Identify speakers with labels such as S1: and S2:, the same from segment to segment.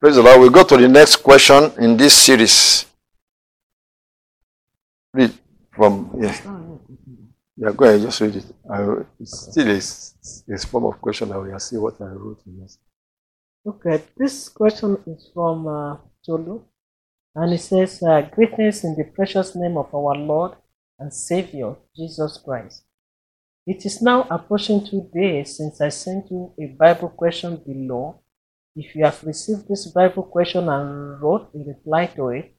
S1: Praise the Lord. We'll go to the next question in this series. Read from, yeah. Yeah, go ahead, just read it. I, it's still a, a form of question. I will see what I wrote in this.
S2: Okay, this question is from uh, Tolu, and it says, uh, Greetings in the precious name of our Lord and Savior, Jesus Christ. It is now approaching two days since I sent you a Bible question below if you have received this Bible question and wrote a reply to it,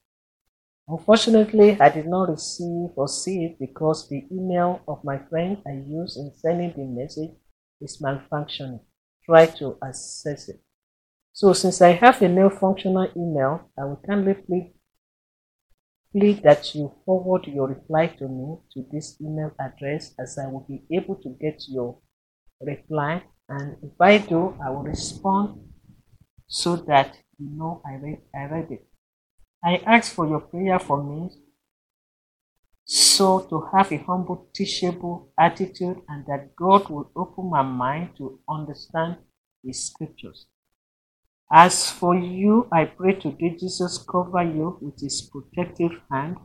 S2: unfortunately, I did not receive or see it because the email of my friend I used in sending the message is malfunctioning. Try to access it. So, since I have a new functional email, I will kindly plead, plead that you forward your reply to me to this email address as I will be able to get your reply. And if I do, I will respond so that you know I read, I read it. I ask for your prayer for me so to have a humble, teachable attitude and that God will open my mind to understand His scriptures. As for you, I pray today Jesus cover you with His protective hand.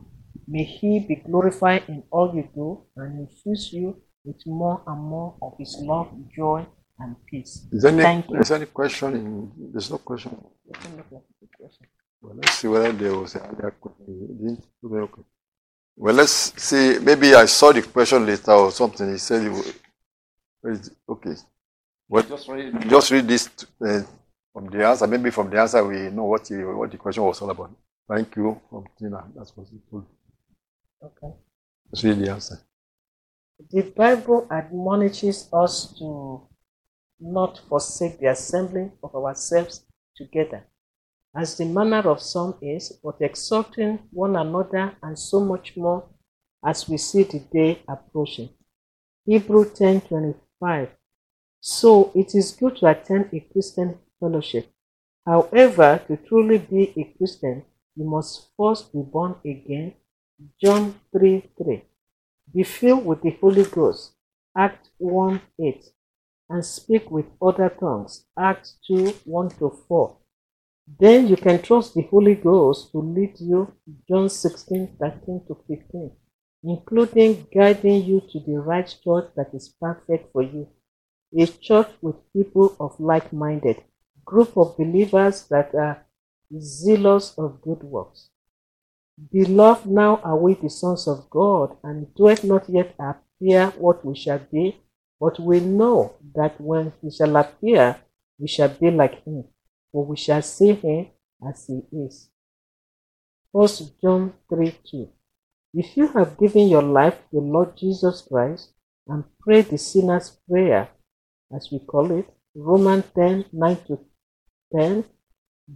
S2: May He be glorified in all you do and infuse you with more and more of His love, joy, and peace.
S1: Is there any,
S2: Thank you.
S1: is there any question? In, there's no question. Well, let's see whether there was any other question. Okay. Well, let's see. Maybe I saw the question later or something. He said, he would, it? okay. Well, just read, just read this uh, from the answer. Maybe from the answer we know what, the what the question was all about. Thank you, from Tina. That's what he told.
S2: Okay.
S1: Just read the answer.
S2: The Bible admonishes us to not forsake the assembling of ourselves together, as the manner of some is, but exhorting one another, and so much more as we see the day approaching. Hebrew 10:25. So it is good to attend a Christian fellowship. However, to truly be a Christian, you must first be born again. John 3 3. Be filled with the Holy Ghost. Act 1 8 and speak with other tongues. Acts 2 1 to 4. Then you can trust the Holy Ghost to lead you, John 16 13 to 15, including guiding you to the right church that is perfect for you. A church with people of like minded, group of believers that are zealous of good works. Beloved, now are we the sons of God, and it doeth not yet appear what we shall be, but we know that when he shall appear, we shall be like him, for we shall see him as he is. 1 John 3 2. If you have given your life to the Lord Jesus Christ and pray the sinner's prayer, as we call it, Romans 10 9 to 10,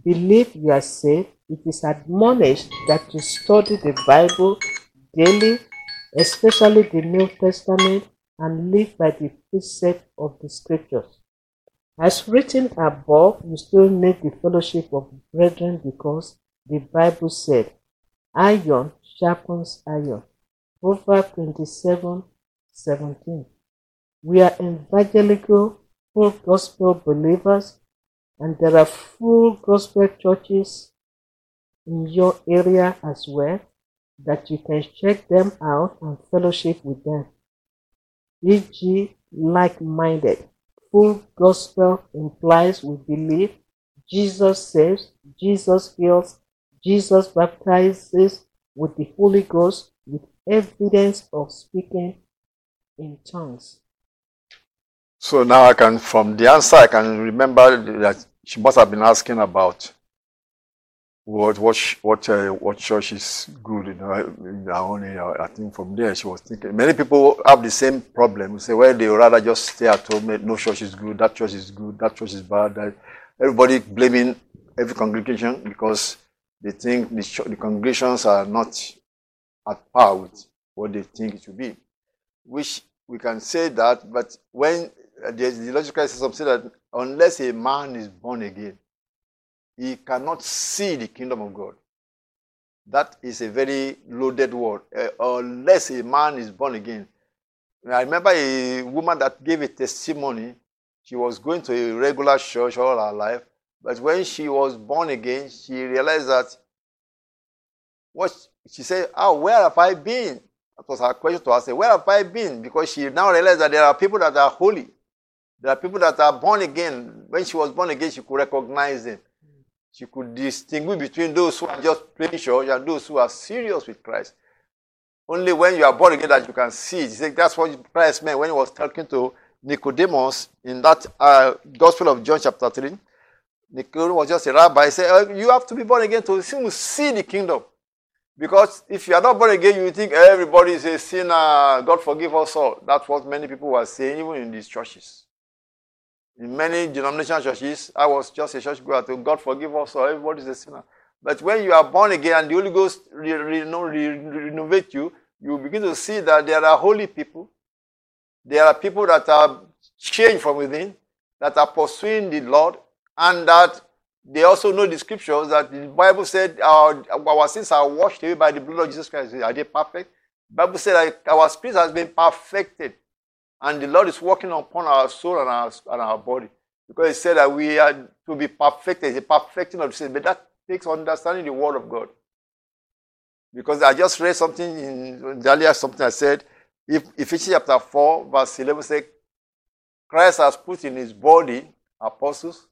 S2: believe you are saved, it is admonished that you study the Bible daily, especially the New Testament, and live by the precept of the scriptures. As written above, you still need the fellowship of brethren because the Bible said, Iron sharpens iron. Proverbs 27 17. We are evangelical, full gospel believers, and there are full gospel churches in your area as well that you can check them out and fellowship with them e.g., like minded. Full gospel implies we believe Jesus saves, Jesus heals, Jesus baptizes with the Holy Ghost with evidence of speaking in tongues.
S1: So now I can, from the answer, I can remember that she must have been asking about what what what uh, what church is good you know in our own area. I think from there she was thinking many people have the same problem. We Say well they rather just stay at home. No church is good. That church is good. That church is bad. That, everybody blaming every congregation because they think the, ch- the congregations are not at par with what they think it should be. Which we can say that, but when uh, there's the logical system say that unless a man is born again, he cannot see the kingdom of God. That is a very loaded word. Uh, unless a man is born again. I remember a woman that gave a testimony. She was going to a regular church all her life, but when she was born again, she realized that what she said, Oh, where have I been? That was her question to herself. Where have I been? Because she now realized that there are people that are holy. There are people that are born again. When she was born again, she could recognize them. She could distinguish between those who are just playing church and those who are serious with Christ. Only when you are born again that you can see it. Said, that's what Christ meant when he was talking to Nicodemus in that uh, Gospel of John chapter 3. Nicodemus was just a rabbi. He said, oh, You have to be born again to see the kingdom. Because if you are not born again, you think everybody is a sinner. God forgive us all. That's what many people were saying, even in these churches. In many denominational churches, I was just a church goer God forgive us all. Everybody is a sinner. But when you are born again and the Holy Ghost re- re- re- renovate you, you begin to see that there are holy people. There are people that are changed from within, that are pursuing the Lord, and that they also know the scriptures that the Bible said our, our sins are washed away by the blood of Jesus Christ. Are they perfect? The Bible said our spirit has been perfected. And the Lord is working upon our soul and our, and our body. Because he said that we are to be perfected. It's a perfecting of the sin. But that takes understanding the word of God. Because I just read something in earlier something I said. If Ephesians chapter 4, verse 11 says, Christ has put in his body apostles,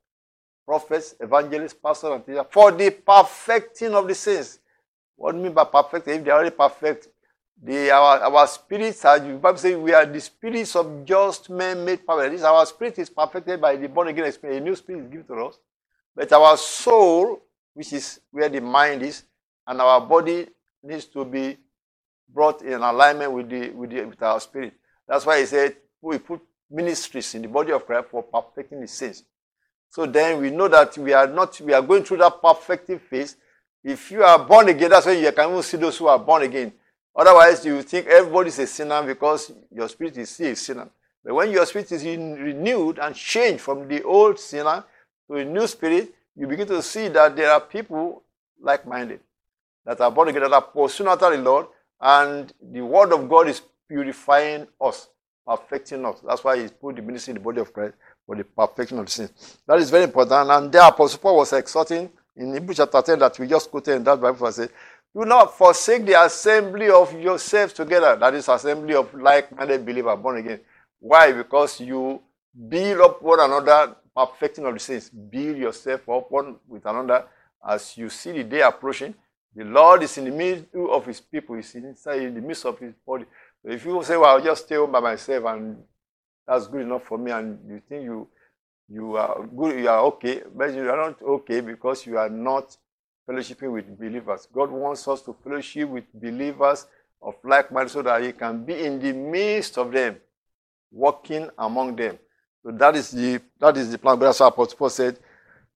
S1: prophets, evangelists, pastors, and teachers for the perfecting of the saints. What do you mean by perfect? If they are already perfect, the, our, our spirits are, the Bible says we are the spirits of just men made perfect. Our spirit is perfected by the born again experience. A new spirit is given to us. But our soul, which is where the mind is, and our body needs to be brought in alignment with, the, with, the, with our spirit. That's why he said we put ministries in the body of Christ for perfecting the saints. So then we know that we are not, we are going through that perfecting phase. If you are born again, that's when you can even see those who are born again. Otherwise, you think everybody is a sinner because your spirit is still a sinner. But when your spirit is renewed and changed from the old sinner to a new spirit, you begin to see that there are people like-minded that are born again, that are pursuing after the Lord, and the word of God is purifying us, perfecting us. That's why he put the ministry in the body of Christ for the perfection of the saints. That is very important. And there Apostle Paul was exhorting in Hebrews chapter 10 that we just quoted in that Bible verse. Do not forsake the assembly of yourselves together. That is assembly of like-minded believers born again. Why? Because you build up one another, perfecting of the saints. Build yourself up one with another as you see the day approaching. The Lord is in the middle of his people. He's inside in the midst of his body. So if you say, well, I'll just stay home by myself and that's good enough for me, and you think you you are good, you are okay, but you are not okay because you are not fellowshipping with believers. God wants us to fellowship with believers of like mind so that He can be in the midst of them, walking among them. So that is the that is the plan. But that's what Apostle Paul said.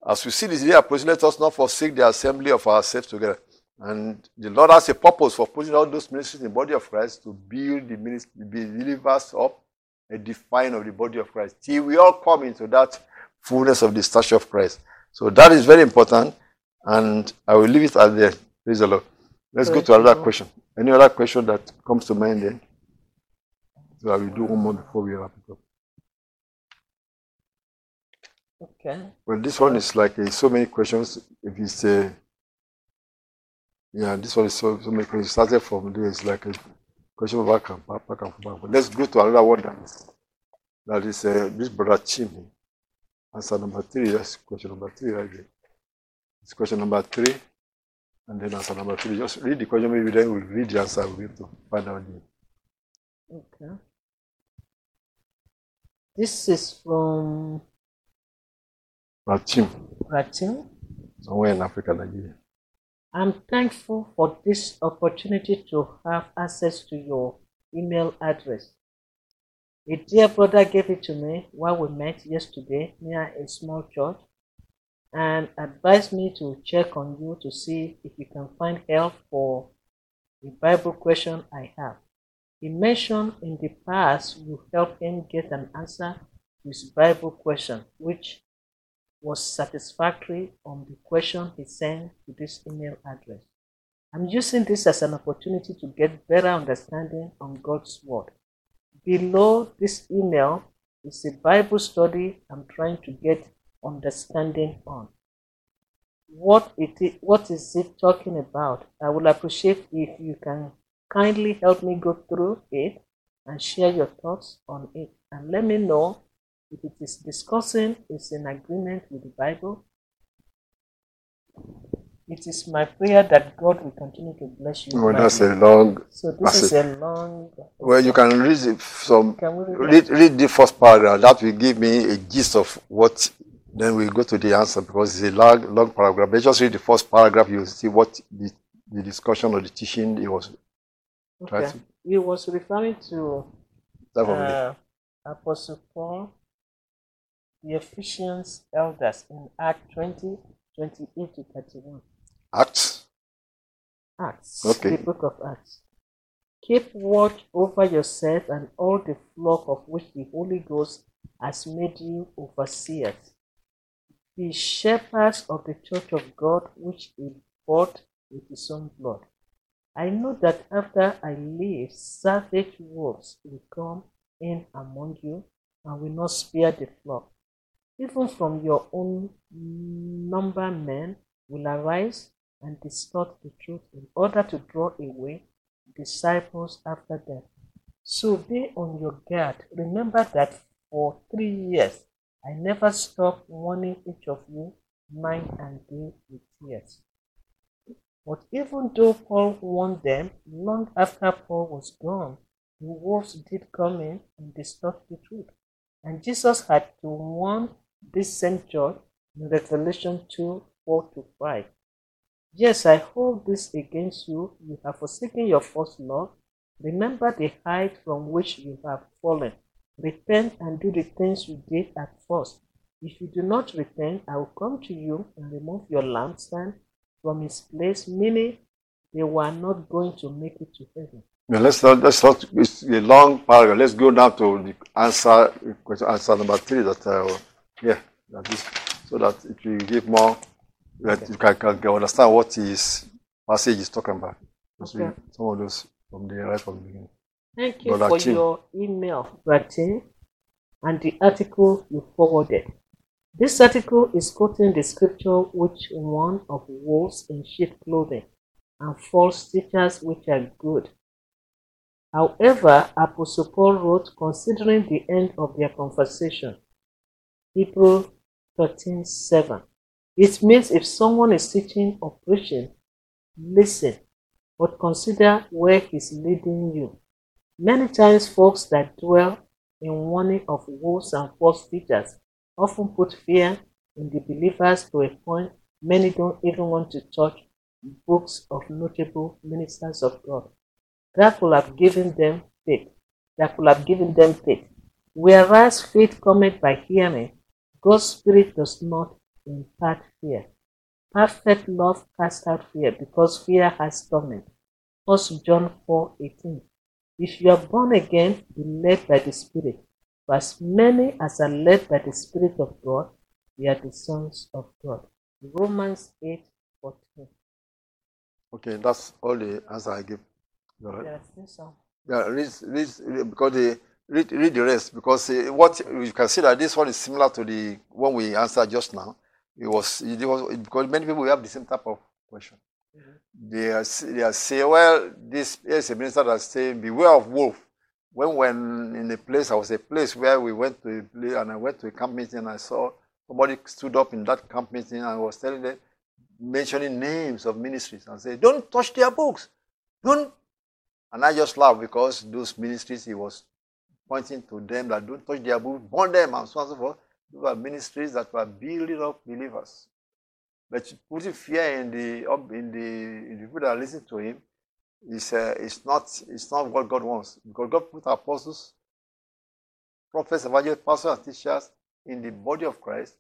S1: As we see this day approaching, let us not forsake the assembly of ourselves together. And the Lord has a purpose for putting all those ministries in the body of Christ to build the, ministry, believers up a define of the body of Christ. Till we all come into that fullness of the stature of Christ. So that is very important, and I will leave it at there. Praise the Lord. Let's Praise go to another question. Any other question that comes to mind then? So I will do one more before we wrap it up.
S2: Okay.
S1: Well, this one is like uh, so many questions. If it's uh, yeah, this one is so, so many questions. Started from there, it's like a question back and back, back and back. But let's go to another one that is, that is uh, this brother Chimi. Answer number three. That's question number three right there. It's question number three. And then answer number three. Just read the question, maybe then we'll read the answer. We'll be able to find out the.
S2: Okay. This is from
S1: Rachim,
S2: Ratim.
S1: somewhere in Africa, Nigeria.
S2: I'm thankful for this opportunity to have access to your email address. A dear brother gave it to me while we met yesterday near a small church. And advised me to check on you to see if you can find help for the Bible question I have. He mentioned in the past you helped him get an answer to his Bible question, which was satisfactory on the question he sent to this email address. I'm using this as an opportunity to get better understanding on God's Word. Below this email is a Bible study I'm trying to get understanding on. What it is, what is it talking about? I will appreciate if you can kindly help me go through it and share your thoughts on it and let me know if it is discussing is in agreement with the Bible. It is my prayer that God will continue to bless you.
S1: Well, that's
S2: mightily.
S1: a long.
S2: so this is a long.
S1: Well, you can read some.
S2: Can read
S1: Read, read the first paragraph. That will give me a gist of what. Then we go to the answer because it's a long, long paragraph. But just read the first paragraph. You will see what the, the discussion or the teaching it was.
S2: Okay.
S1: to.
S2: He was referring to uh, Apostle Paul, the Ephesians elders in Act 20, 28 to 31.
S1: Acts.
S2: Acts,
S1: Okay.
S2: the book of Acts. Keep watch over yourself and all the flock of which the Holy Ghost has made you overseers. Be shepherds of the church of God which he bought with his own blood. I know that after I leave, savage wolves will come in among you and will not spare the flock. Even from your own number, men will arise and distort the truth in order to draw away disciples after them. So be on your guard. Remember that for three years I never stopped warning each of you night and day with tears. But even though Paul warned them, long after Paul was gone, the wolves did come in and distort the truth. And Jesus had to warn this same church in Revelation 2 4 to 5. Yes, I hold this against you. You have forsaken your first love. Remember the height from which you have fallen. Repent and do the things you did at first. If you do not repent, I will come to you and remove your lampstand from its place, meaning they were not going to make it to heaven.
S1: Now let's not, let's not, it's a long paragraph. Let's go now to the answer, question, answer number three that, uh, yeah, that is, so that it will give more, that you can, can understand what his passage is talking about.
S2: Okay.
S1: some of those from the right from the beginning.
S2: Thank you
S1: Brother
S2: for
S1: Chin.
S2: your email, Bratin, and the article you forwarded. This article is quoting the scripture which warn of wolves in sheep clothing and false teachers which are good. However, Apostle Paul wrote considering the end of their conversation. Hebrew 13 7. It means if someone is teaching or preaching, listen, but consider where he's leading you. Many times, folks that dwell in warning of wolves and false teachers often put fear in the believers to a point many don't even want to touch books of notable ministers of God. That could have given them faith. That could have given them faith. Whereas faith cometh by hearing, God's Spirit does not impart fear. Perfect love casts out fear because fear has torment. 1 John 4 18. If you are born again, be led by the Spirit. For as many as are led by the Spirit of God, they are the sons of God. Romans 8 14.
S1: Okay, that's all the answer I give. Right.
S2: There are still some.
S1: Yeah, read, read, read because the read, read the rest because uh, what you can see that this one is similar to the one we answered just now. It was it was because many people have the same type of question. They are they are saying, well, this is a minister that's saying, beware of wolf. When when in a place, I was a place where we went to a and I went to a camp meeting and I saw somebody stood up in that camp meeting and was telling them, mentioning names of ministries and say, don't touch their books, don't and I just laughed because those ministries he was pointing to them that don't touch their book, burn them, and so on and so forth. Those were ministries that were building up believers. But putting fear in the in the in the people that listen to him is uh, it's not it's not what God wants. Because God put apostles, prophets, evangelists, pastors, and teachers in the body of Christ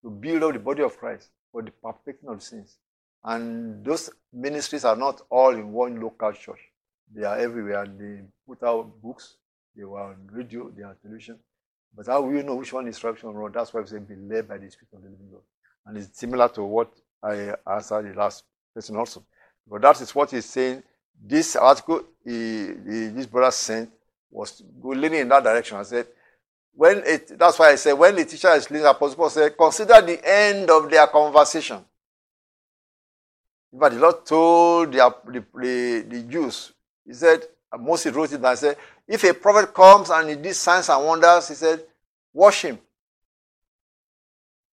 S1: to build up the body of Christ for the perfecting of sins. And those ministries are not all in one local church. They are everywhere. They put out books. They were on radio. They are on television. But how will you know which one is right or wrong? That's why we say be led by the Spirit of the living God. And it's similar to what I answered the last question also. But that is what he's saying. This article he, he, this brother sent was leaning in that direction. I said, when it, that's why I said, when the teacher is leading, Apostle said, consider the end of their conversation. But the Lord told the, the, the, the Jews, He said, Moses wrote it and said, if a prophet comes and he did signs and wonders, he said, wash him.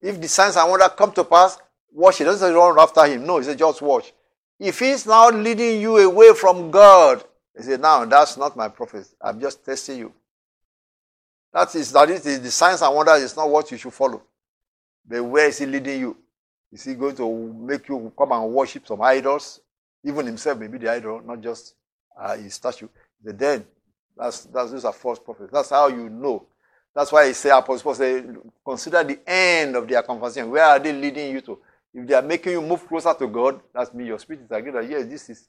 S1: If the signs and wonders come to pass, watch him. Doesn't run after him. No, he said, just watch. If he's now leading you away from God, he said, now that's not my prophet. I'm just testing you. That is that is the signs and wonders is not what you should follow. But where is he leading you? Is he going to make you come and worship some idols? Even himself may be the idol, not just uh, his statue. But then that's that's those are false prophets. That's how you know. That's why he say Apostle Paul say, consider the end of their conversation. Where are they leading you to? If they are making you move closer to God, that's me. Your spirit is agreed that yes, this is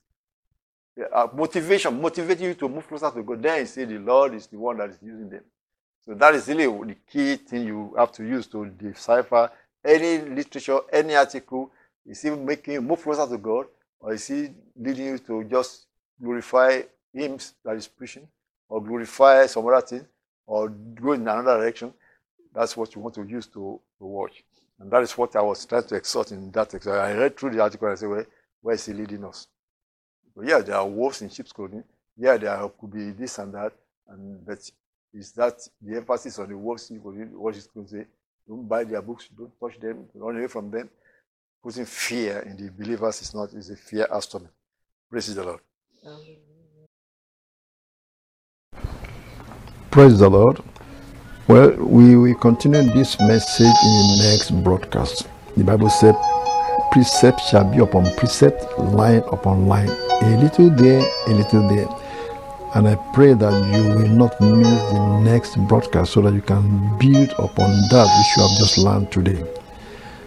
S1: uh, motivation, motivating you to move closer to God. Then you see the Lord is the one that is using them. So that is really the key thing you have to use to decipher any literature, any article. Is he making you move closer to God, or is he leading you to just glorify Him that is preaching, or glorify some other thing, or go in another direction? That's what you want to use to, to watch. And that is what I was trying to exhort in that text. I read through the article and I said, well, where is he leading us? But yeah, there are wolves in sheep's clothing. Yeah, there could be this and that. And but is that the emphasis on the wolves in what is going to say? Don't buy their books, don't touch them, run away from them. Putting fear in the believers is not is a fear astronomy. Praise the Lord.
S3: Praise the Lord. Well, we will continue this message in the next broadcast. The Bible said, Precept shall be upon precept, line upon line, a little there, a little there. And I pray that you will not miss the next broadcast so that you can build upon that which you have just learned today.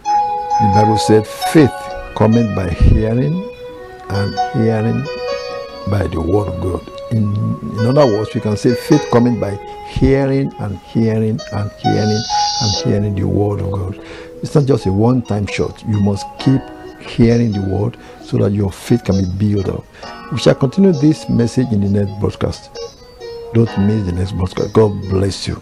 S3: The Bible said, Faith cometh by hearing, and hearing by the word of God. In, in other words, we can say faith coming by hearing and hearing and hearing and hearing the word of God. It's not just a one time shot. You must keep hearing the word so that your faith can be built up. We shall continue this message in the next broadcast. Don't miss the next broadcast. God bless you.